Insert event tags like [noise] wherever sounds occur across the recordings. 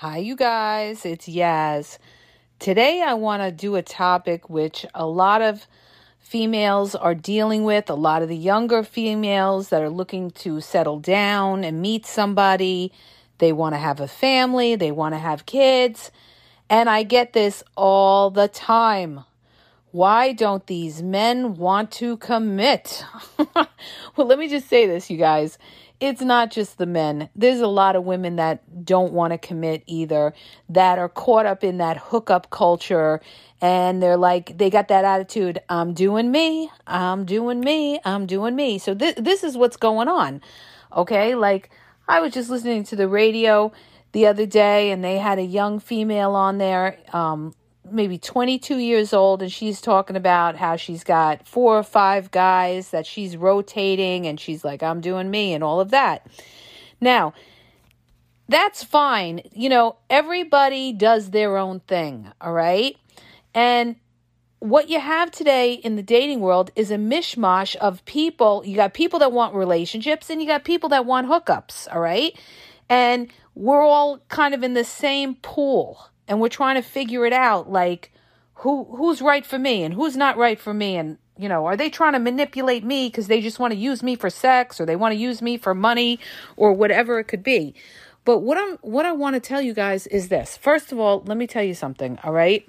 Hi, you guys. It's Yaz. Today, I want to do a topic which a lot of females are dealing with, a lot of the younger females that are looking to settle down and meet somebody. They want to have a family, they want to have kids. And I get this all the time. Why don't these men want to commit? [laughs] well, let me just say this, you guys it's not just the men. There's a lot of women that don't want to commit either, that are caught up in that hookup culture. And they're like, they got that attitude I'm doing me, I'm doing me, I'm doing me. So this, this is what's going on. Okay. Like, I was just listening to the radio the other day and they had a young female on there um, maybe 22 years old and she's talking about how she's got four or five guys that she's rotating and she's like I'm doing me and all of that. Now, that's fine. You know, everybody does their own thing, all right? And what you have today in the dating world is a mishmash of people. You got people that want relationships and you got people that want hookups, all right? And we're all kind of in the same pool and we're trying to figure it out like who who's right for me and who's not right for me and you know are they trying to manipulate me because they just want to use me for sex or they want to use me for money or whatever it could be? But what i'm what i want to tell you guys is this. First of all let me tell you something all right?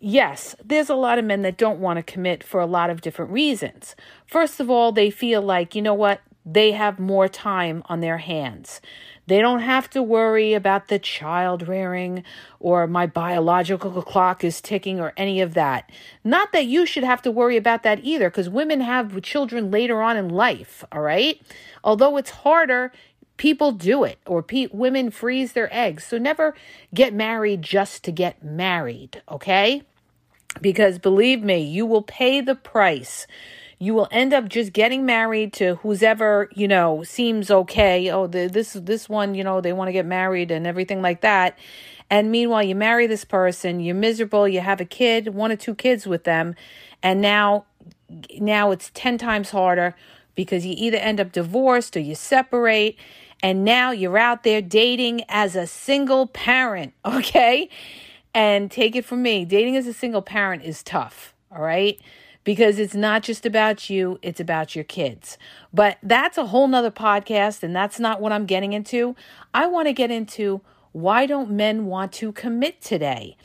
Yes there's a lot of men that don't want to commit for a lot of different reasons. First of all they feel like you know what? They have more time on their hands they don't have to worry about the child rearing or my biological clock is ticking or any of that. Not that you should have to worry about that either, because women have children later on in life, all right? Although it's harder, people do it or pe- women freeze their eggs. So never get married just to get married, okay? Because believe me, you will pay the price you will end up just getting married to whoever you know seems okay. Oh the, this this one you know they want to get married and everything like that. And meanwhile you marry this person you're miserable you have a kid one or two kids with them and now now it's 10 times harder because you either end up divorced or you separate and now you're out there dating as a single parent [laughs] okay? And take it from me dating as a single parent is tough all right because it's not just about you, it's about your kids. But that's a whole nother podcast, and that's not what I'm getting into. I want to get into why don't men want to commit today?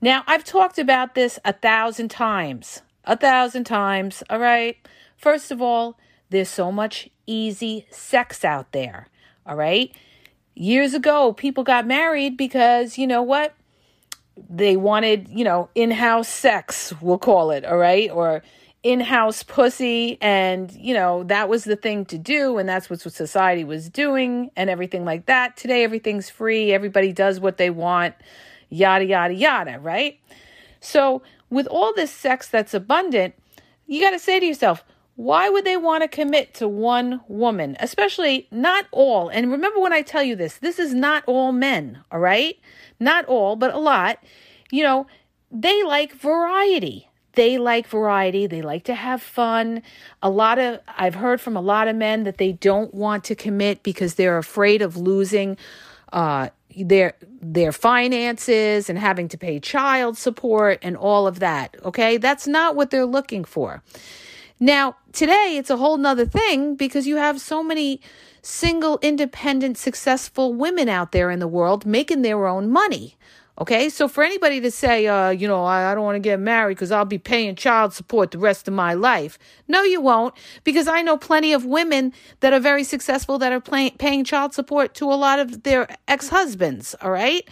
Now, I've talked about this a thousand times, a thousand times, all right? First of all, there's so much easy sex out there, all right? Years ago, people got married because, you know what? They wanted, you know, in house sex, we'll call it, all right? Or in house pussy. And, you know, that was the thing to do. And that's what society was doing and everything like that. Today, everything's free. Everybody does what they want, yada, yada, yada, right? So, with all this sex that's abundant, you got to say to yourself, why would they want to commit to one woman? Especially not all. And remember when I tell you this, this is not all men, all right? not all, but a lot, you know, they like variety. They like variety. They like to have fun. A lot of, I've heard from a lot of men that they don't want to commit because they're afraid of losing, uh, their their finances and having to pay child support and all of that. Okay. That's not what they're looking for. Now, today it's a whole nother thing because you have so many single, independent, successful women out there in the world making their own money. Okay, so for anybody to say, uh, you know, I, I don't want to get married because I'll be paying child support the rest of my life. No, you won't, because I know plenty of women that are very successful that are pay- paying child support to a lot of their ex husbands. All right,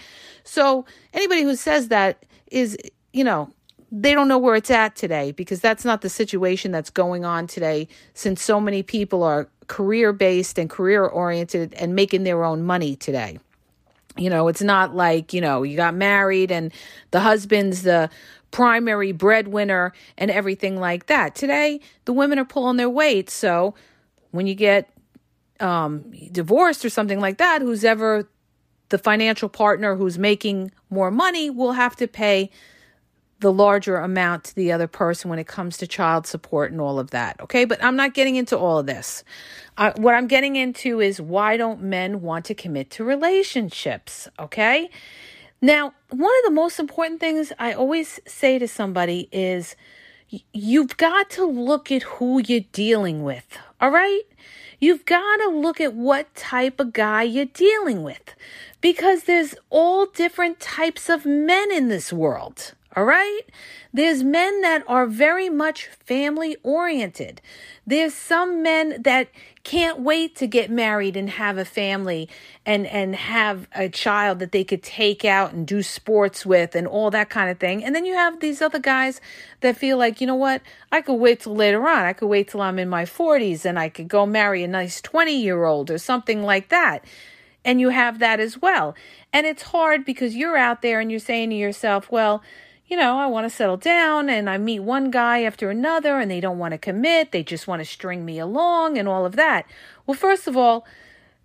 so anybody who says that is, you know, they don't know where it's at today because that's not the situation that's going on today since so many people are career based and career oriented and making their own money today. You know, it's not like, you know, you got married and the husband's the primary breadwinner and everything like that. Today, the women are pulling their weight. So when you get um, divorced or something like that, who's ever the financial partner who's making more money will have to pay the larger amount to the other person when it comes to child support and all of that. Okay, but I'm not getting into all of this. Uh, what I'm getting into is why don't men want to commit to relationships? Okay, now, one of the most important things I always say to somebody is you've got to look at who you're dealing with. All right. You've got to look at what type of guy you're dealing with because there's all different types of men in this world. All right? There's men that are very much family oriented. There's some men that can't wait to get married and have a family and and have a child that they could take out and do sports with and all that kind of thing. And then you have these other guys that feel like, you know what? I could wait till later on. I could wait till I'm in my 40s and I could go marry a nice 20-year-old or something like that and you have that as well. And it's hard because you're out there and you're saying to yourself, well, you know, I want to settle down and I meet one guy after another and they don't want to commit. They just want to string me along and all of that. Well, first of all,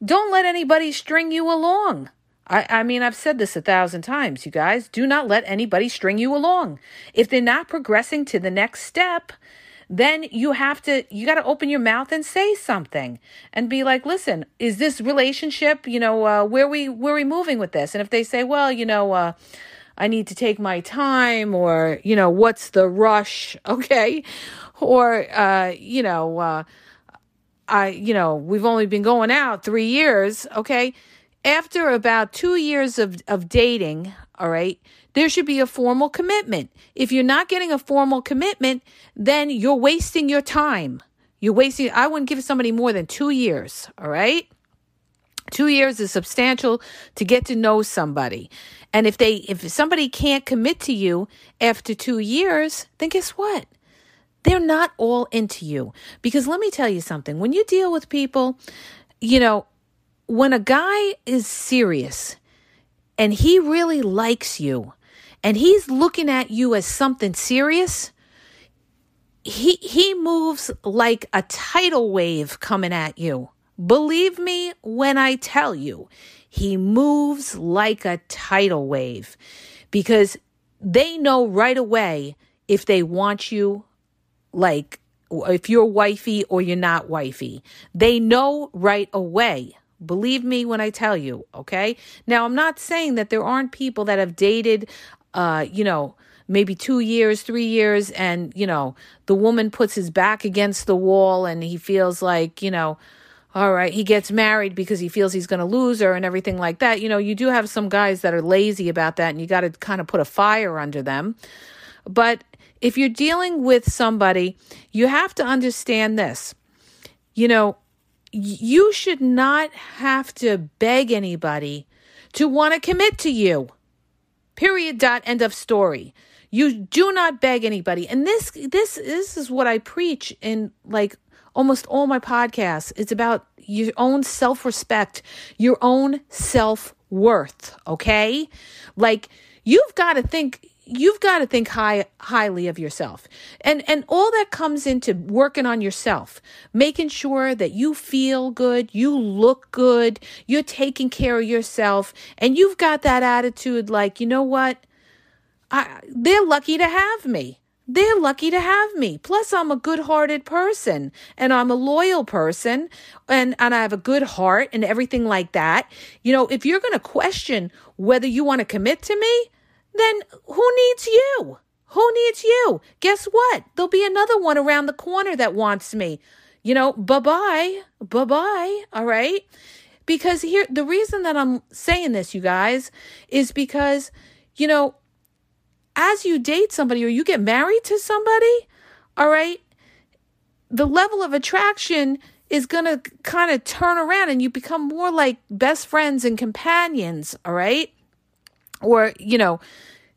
don't let anybody string you along. I, I mean, I've said this a thousand times, you guys. Do not let anybody string you along. If they're not progressing to the next step, then you have to you got to open your mouth and say something and be like listen is this relationship you know uh, where we where we moving with this and if they say well you know uh, I need to take my time or, you know, what's the rush? [laughs] Okay. Or, uh, you know, uh, I, you know, we've only been going out three years. Okay. After about two years of, of dating, all right, there should be a formal commitment. If you're not getting a formal commitment, then you're wasting your time. You're wasting, I wouldn't give somebody more than two years. All right. Two years is substantial to get to know somebody. And if they if somebody can't commit to you after 2 years, then guess what? They're not all into you. Because let me tell you something, when you deal with people, you know, when a guy is serious and he really likes you and he's looking at you as something serious, he he moves like a tidal wave coming at you. Believe me when I tell you, he moves like a tidal wave because they know right away if they want you, like if you're wifey or you're not wifey. They know right away. Believe me when I tell you, okay? Now, I'm not saying that there aren't people that have dated, uh, you know, maybe two years, three years, and, you know, the woman puts his back against the wall and he feels like, you know, all right, he gets married because he feels he's going to lose her and everything like that. You know, you do have some guys that are lazy about that and you got to kind of put a fire under them. But if you're dealing with somebody, you have to understand this. You know, you should not have to beg anybody to want to commit to you. Period. Dot. End of story. You do not beg anybody. And this this this is what I preach in like almost all my podcasts. It's about your own self respect, your own self worth. Okay. Like you've got to think you've got to think high highly of yourself and and all that comes into working on yourself making sure that you feel good you look good you're taking care of yourself and you've got that attitude like you know what I, they're lucky to have me they're lucky to have me. Plus, I'm a good hearted person and I'm a loyal person and, and I have a good heart and everything like that. You know, if you're going to question whether you want to commit to me, then who needs you? Who needs you? Guess what? There'll be another one around the corner that wants me. You know, bye bye. Bye bye. All right. Because here, the reason that I'm saying this, you guys, is because, you know, as you date somebody or you get married to somebody, all right, the level of attraction is going to kind of turn around and you become more like best friends and companions, all right? Or, you know,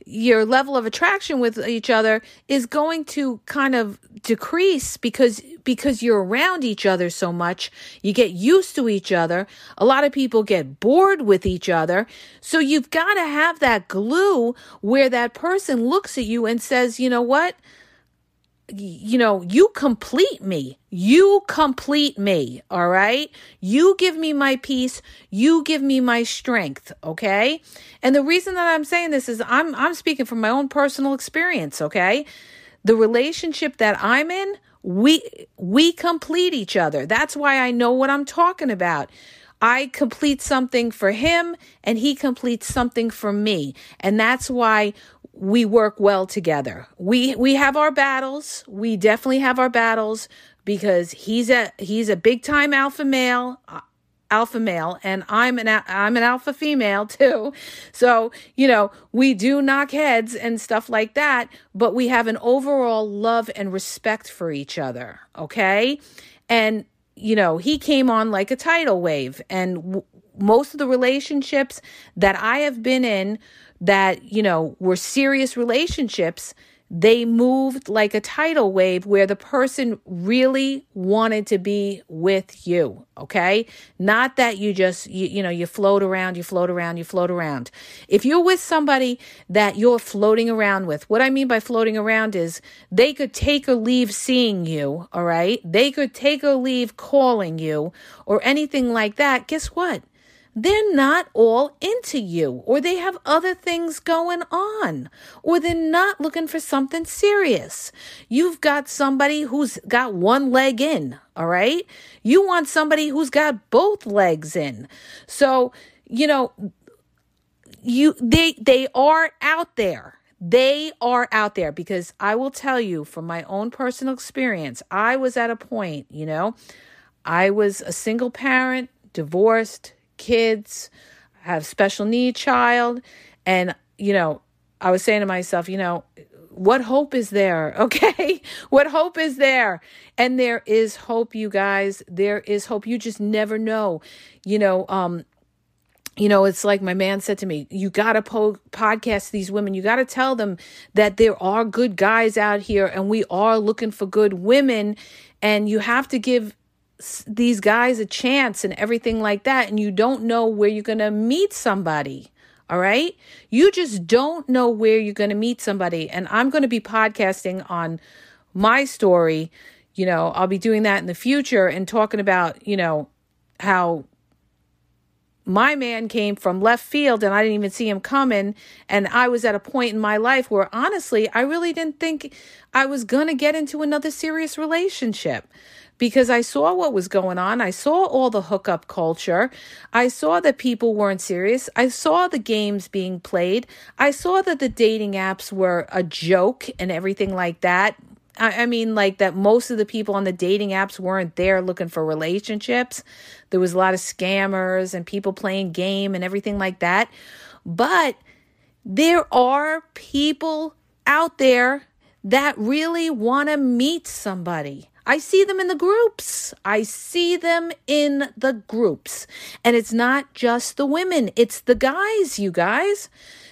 your level of attraction with each other is going to kind of decrease because because you're around each other so much. You get used to each other. A lot of people get bored with each other. So you've got to have that glue where that person looks at you and says you know what you know, you complete me. You complete me. All right. You give me my peace. You give me my strength. Okay. And the reason that I'm saying this is I'm, I'm speaking from my own personal experience. Okay. The relationship that I'm in, we, we complete each other. That's why I know what I'm talking about. I complete something for him and he completes something for me. And that's why we work well together. We we have our battles. We definitely have our battles because he's a he's a big time alpha male, uh, alpha male, and I'm an I'm an alpha female [laughs] too. So you know we do knock heads and stuff like that, but we have an overall love and respect for each other. Okay, and you know he came on like a tidal wave, and w- most of the relationships that I have been in that, you know, were serious relationships, they moved like a tidal wave where the person really wanted to be with you okay? Not that you just you, you know you float around you float around you float around. If you're with somebody that you're floating around with what i mean by floating around is they could take or leave seeing you all right? They could take or leave calling you or anything like that. Guess what they're not all into you, or they have other things going on, or they're not looking for something serious. You've got somebody who's got one leg in, all right? You want somebody who's got both legs in. So, you know, you they they are out there. They are out there because I will tell you from my own personal experience, I was at a point, you know, I was a single parent, divorced, kids, have special need child, and you know, I was saying to myself, you know, what hope is there? [laughs] Okay. what hope is there? And there is hope, you guys. There is hope. You just never know. You know, um, you know, it's like my man said to me, you got to po- podcast these women. You got to tell them that there are good guys out here and we are looking for good women. And you have to give these guys a chance and everything like that and you don't know where you're going to meet somebody all right? You just don't know where you're going to meet somebody and i'm going to be podcasting on my story you know i'll be doing that in the future and talking about you know how my man came from left field and I didn't even see him coming. And I was at a point in my life where honestly, I really didn't think I was going to get into another serious relationship because I saw what was going on. I saw all the hookup culture. I saw that people weren't serious. I saw the games being played. I saw that the dating apps were a joke and everything like that. I, I mean, like that most of the people on the dating apps weren't there looking for relationships. There was a lot of scammers and people playing game and everything like that. But there are people out there that really want to meet somebody. I see them in the groups. I see them in the groups. And it's not just the women, it's the guys, you guys.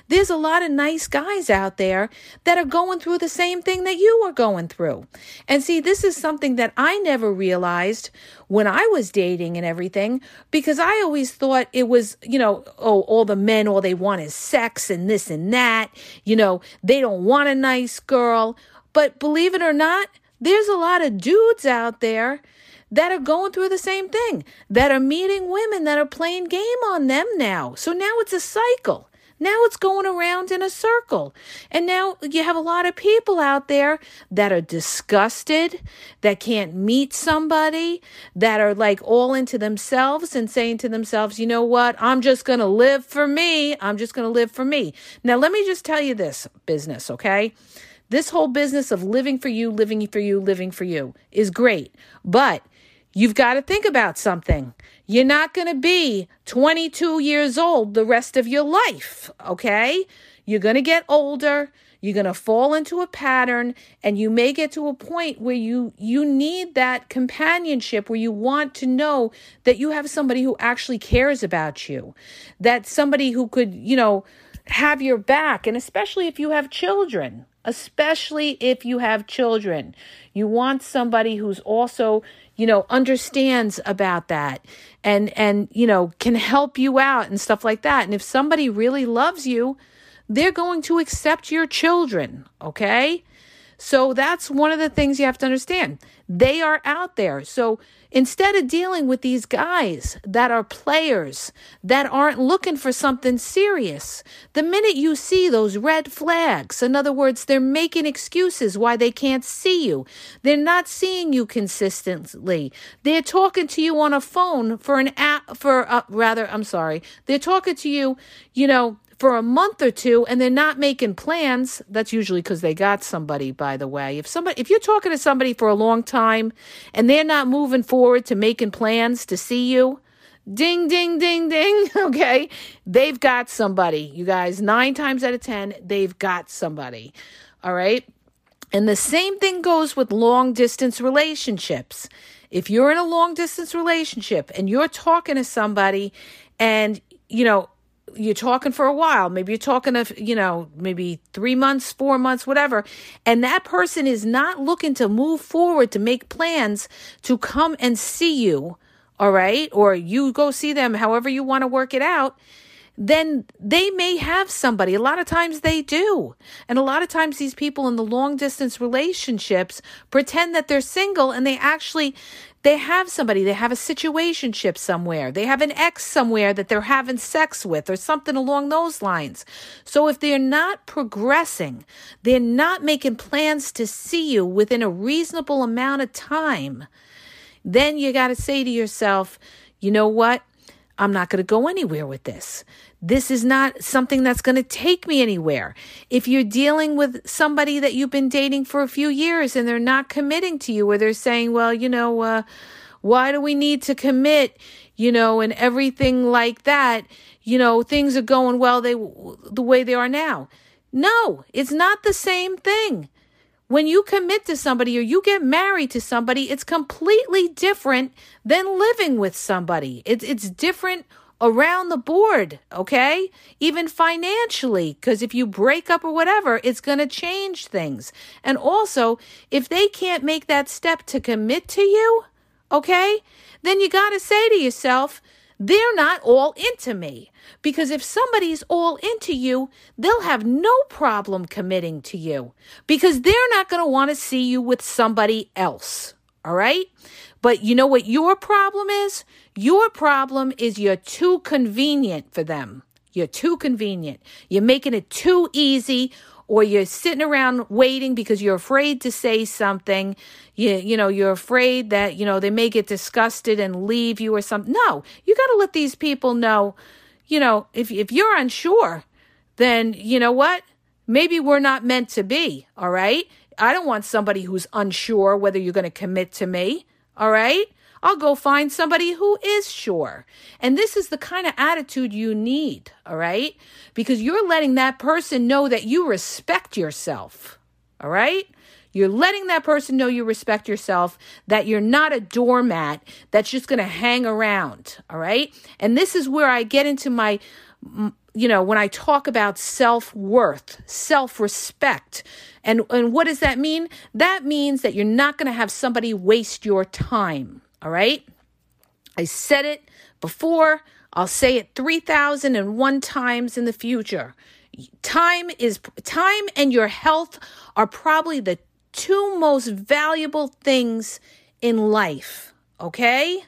There's a lot of nice guys out there that are going through the same thing that you are going through. And see, this is something that I never realized when I was dating and everything, because I always thought it was, you know, oh, all the men, all they want is sex and this and that. You know, they don't want a nice girl. But believe it or not, there's a lot of dudes out there that are going through the same thing, that are meeting women that are playing game on them now. So now it's a cycle. Now it's going around in a circle. And now you have a lot of people out there that are disgusted, that can't meet somebody, that are like all into themselves and saying to themselves, you know what? I'm just going to live for me. I'm just going to live for me. Now, let me just tell you this business, okay? This whole business of living for you, living for you, living for you is great. But you've got to think about something. You're not going to be 22 years old the rest of your life, okay? You're going to get older. You're going to fall into a pattern and you may get to a point where you you need that companionship where you want to know that you have somebody who actually cares about you. That somebody who could, you know, have your back and especially if you have children especially if you have children. You want somebody who's also, you know, understands about that and and you know, can help you out and stuff like that. And if somebody really loves you, they're going to accept your children, okay? So that's one of the things you have to understand. They are out there. So instead of dealing with these guys that are players, that aren't looking for something serious, the minute you see those red flags, in other words, they're making excuses why they can't see you. They're not seeing you consistently. They're talking to you on a phone for an app, for, uh, rather, I'm sorry, they're talking to you, you know, for a month or two and they're not making plans, that's usually because they got somebody, by the way. If somebody if you're talking to somebody for a long time and they're not moving forward to making plans to see you, ding ding ding ding, [laughs] okay? They've got somebody. You guys, 9 times out of 10, they've got somebody. All right? And the same thing goes with long distance relationships. If you're in a long distance relationship and you're talking to somebody and you know you're talking for a while. Maybe you're talking of you know maybe three months four months whatever. And that person is not looking to move forward to make plans to come and see you all right? Or you go see them however you want to work it out then they may have somebody. A lot of times they do. And a lot of times these people in the long distance relationships pretend that they're single and they actually they have somebody, they have a situationship somewhere, they have an ex somewhere that they're having sex with, or something along those lines. So if they're not progressing, they're not making plans to see you within a reasonable amount of time, then you got to say to yourself, you know what? I'm not going to go anywhere with this. This is not something that's going to take me anywhere. If you're dealing with somebody that you've been dating for a few years and they're not committing to you, or they're saying, well, you know, uh, why do we need to commit, you know, and everything like that, you know, things are going well they, the way they are now. No, it's not the same thing. When you commit to somebody or you get married to somebody, it's completely different than living with somebody. It's it's different around the board, okay? Even financially, because if you break up or whatever, it's going to change things. And also, if they can't make that step to commit to you, okay, then you got to say to yourself, they're not all into me. Because if somebody's all into you, they'll have no problem committing to you because they're not going to want to see you with somebody else. All right. But you know what your problem is? Your problem is you're too convenient for them. You're too convenient. You're making it too easy or you're sitting around waiting because you're afraid to say something. You, you know, you're afraid that, you know, they may get disgusted and leave you or something. No, you got to let these people know, you know, if, if you're unsure, then you know what? Maybe we're not meant to be. All right. I don't want somebody who's unsure whether you're going to commit to me. All right. I'll go find somebody who is sure. And this is the kind of attitude you need, all right? Because you're letting that person know that you respect yourself, all right? You're letting that person know you respect yourself, that you're not a doormat that's just going to hang around, all right? And this is where I get into my you know, when I talk about self-worth, self-respect, and and what does that mean? That means that you're not going to have somebody waste your time. All right. I said it before. I'll say it 3001 times in the future. Time is time and your health are probably the two most valuable things in life. Okay?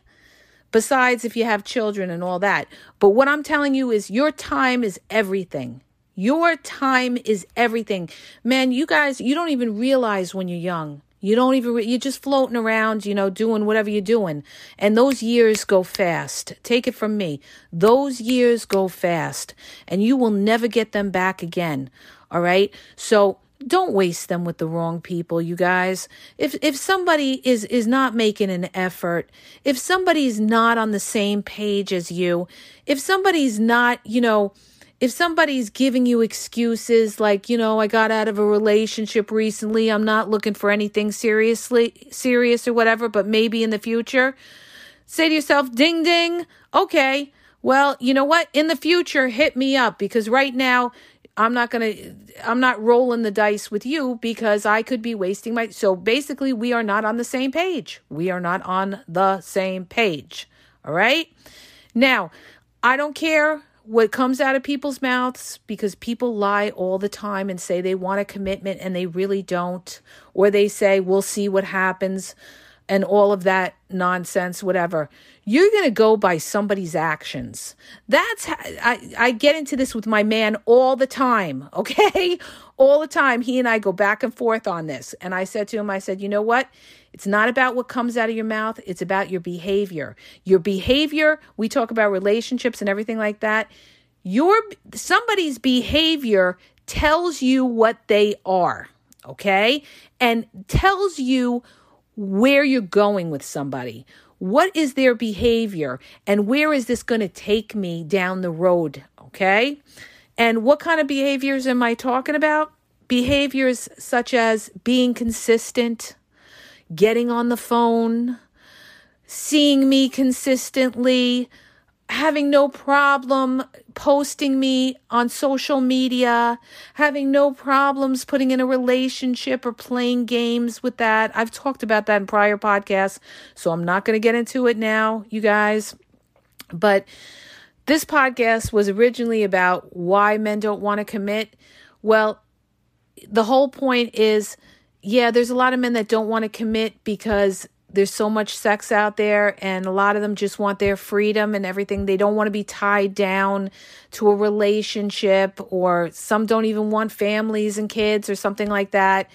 besides if you have children and all that. But what I'm telling you is your time is everything. Your time is everything. Man, you guys, you don't even realize when you're young. You don't even, you're just floating around, you know, doing whatever you're doing. And those years go fast. Take it from me. Those years go fast and you will never get them back again. All right. So don't waste them with the wrong people, you guys. If, if somebody is, is not making an effort, if somebody's not on the same page as you, if somebody's not, you know, if somebody's giving you excuses like, you know, I got out of a relationship recently, I'm not looking for anything seriously serious or whatever, but maybe in the future, say to yourself, ding ding, okay. Well, you know what? In the future, hit me up because right now I'm not going to I'm not rolling the dice with you because I could be wasting my So basically, we are not on the same page. We are not on the same page. All right? Now, I don't care what comes out of people's mouths because people lie all the time and say they want a commitment and they really don't or they say we'll see what happens and all of that nonsense whatever you're going to go by somebody's actions that's how, I, I get into this with my man all the time [laughs] okay all the time he and i go back and forth on this and i said to him i said you know what it's not about what comes out of your mouth, it's about your behavior. Your behavior, we talk about relationships and everything like that. Your somebody's behavior tells you what they are, okay? And tells you where you're going with somebody. What is their behavior and where is this going to take me down the road, okay? And what kind of behaviors am I talking about? Behaviors such as being consistent, getting on the phone, seeing me consistently, having no problem posting me on social media, having no problems putting in a relationship or playing games with that. I've talked about that in prior podcasts, so I'm not going to get into it now, you guys. But this podcast was originally about why men don't want to commit. Well, the whole point is yeah, there's a lot of men that don't want to commit because there's so much sex out there and a lot of them just want their freedom and everything. They don't want to be tied down to a relationship or some don't even want families and kids or something like that.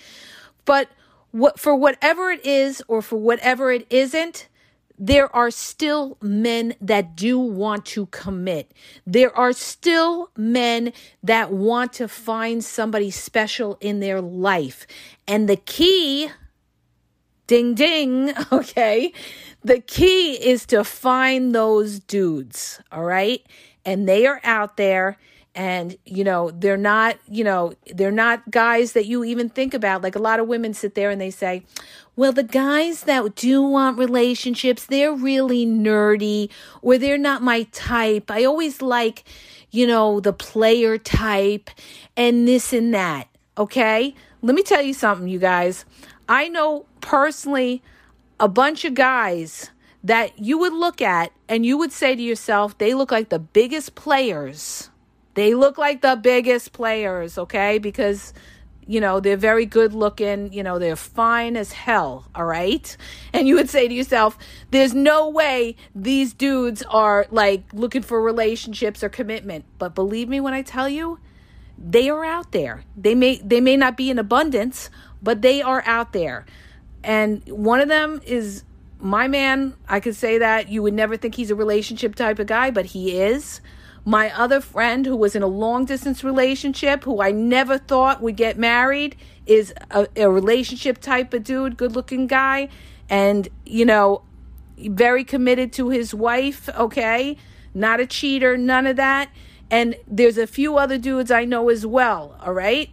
But what for whatever it is or for whatever it isn't, there are still men that do want to commit. There are still men that want to find somebody special in their life. And the key, ding ding, [laughs] okay, the key is to find those dudes, all right? And they are out there and you know they're not you know they're not guys that you even think about like a lot of women sit there and they say well, the guys that do want relationships, they're really nerdy or they're not my type. I always like, you know, the player type and this and that. Okay. Let me tell you something, you guys. I know personally a bunch of guys that you would look at and you would say to yourself, they look like the biggest players. They look like the biggest players, okay? Because you know, they're very good looking, you know, they're fine as hell, all right? [laughs] And you would say to yourself, there's no way these dudes are like looking for relationships or commitment. But believe me when I tell you, they are out there. They may they may not be in abundance, but they are out there. And one of them is my man. I could say that you would never think he's a relationship type of guy, but he is. My other friend who was in a long distance relationship, who I never thought would get married, is a, a relationship type of dude, good looking guy, and, you know, very committed to his wife, okay? Not a cheater, none of that. And there's a few other dudes I know as well, all right?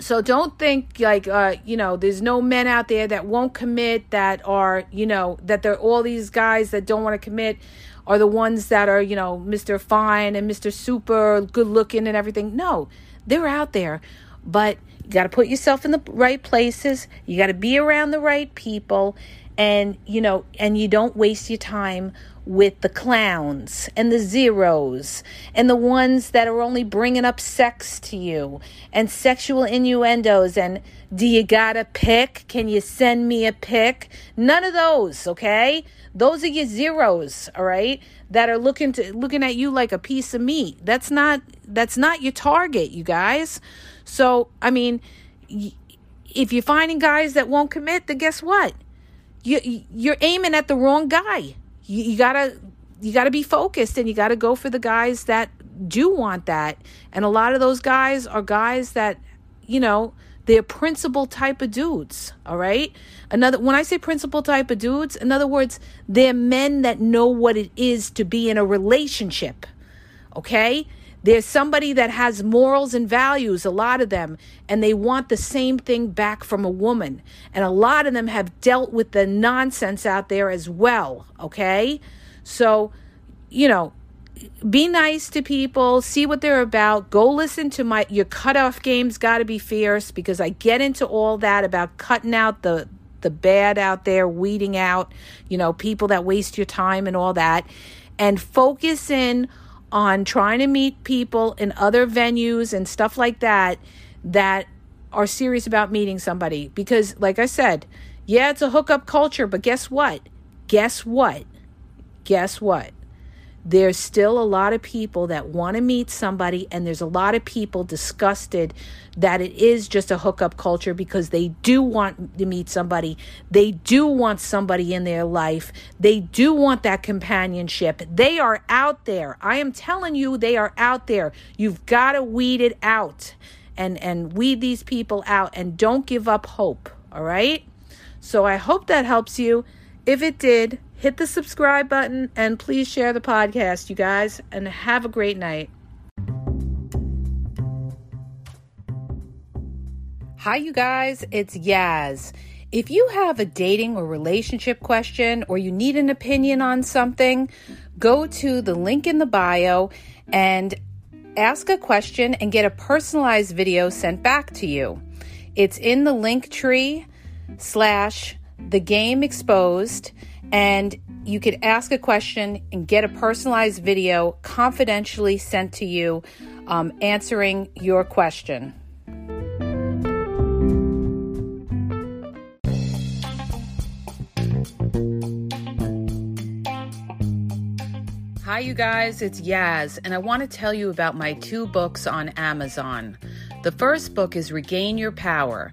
So don't think like uh you know there's no men out there that won't commit that are you know that they're all these guys that don't want to commit are the ones that are, you know, Mr. Fine and Mr. Super, good looking and everything. No, they're out there. But you got to put yourself in the right places. You got to be around the right people. And you know and you don't waste your time with the clowns and the zeros and the ones that are only bringing up sex to you and sexual innuendos and do you got a pic? Can you send me a pic? None of those, okay? Those are your zeros, all right? That are looking to looking at you like a piece of meat. That's not that's not your target, you guys. So, I mean, if you're finding guys that won't commit, then guess what? You you're aiming at the wrong guy you, you gotta you gotta be focused and you gotta go for the guys that do want that. And a lot of those guys are guys that, you know, they're principal type of dudes. All right. Another, when I say principal type of dudes, in other words, they're men that know what it is to be in a relationship. Okay. There's somebody that has morals and values, a lot of them, and they want the same thing back from a woman. And a lot of them have dealt with the nonsense out there as well, okay? So, you know, be nice to people, see what they're about. Go listen to my your cutoff game's got to be fierce because I get into all that about cutting out the the bad out there, weeding out, you know, people that waste your time and all that and focus in on trying to meet people in other venues and stuff like that that are serious about meeting somebody. Because, like I said, yeah, it's a hookup culture, but guess what? Guess what? Guess what? There's still a lot of people that want to meet somebody, and there's a lot of people disgusted that it is just a hookup culture because they do want to meet somebody. They do want somebody in their life. They do want that companionship. They are out there. I am telling you, they are out there. You've got to weed it out and, and weed these people out and don't give up hope. All right? So I hope that helps you. If it did, hit the subscribe button and please share the podcast, you guys, and have a great night. Hi, you guys, it's Yaz. If you have a dating or relationship question or you need an opinion on something, go to the link in the bio and ask a question and get a personalized video sent back to you. It's in the link tree slash the game exposed and you could ask a question and get a personalized video confidentially sent to you um, answering your question. Hi, you guys, it's Yaz, and I want to tell you about my two books on Amazon. The first book is Regain Your Power.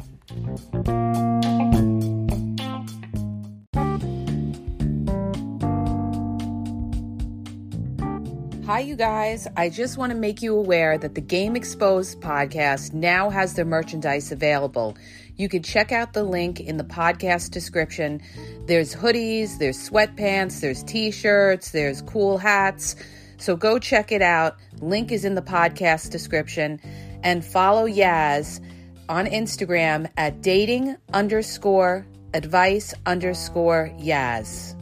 Hi, you guys. I just want to make you aware that the Game Exposed podcast now has their merchandise available. You can check out the link in the podcast description. There's hoodies, there's sweatpants, there's t shirts, there's cool hats. So go check it out. Link is in the podcast description. And follow Yaz on Instagram at dating underscore advice underscore Yaz.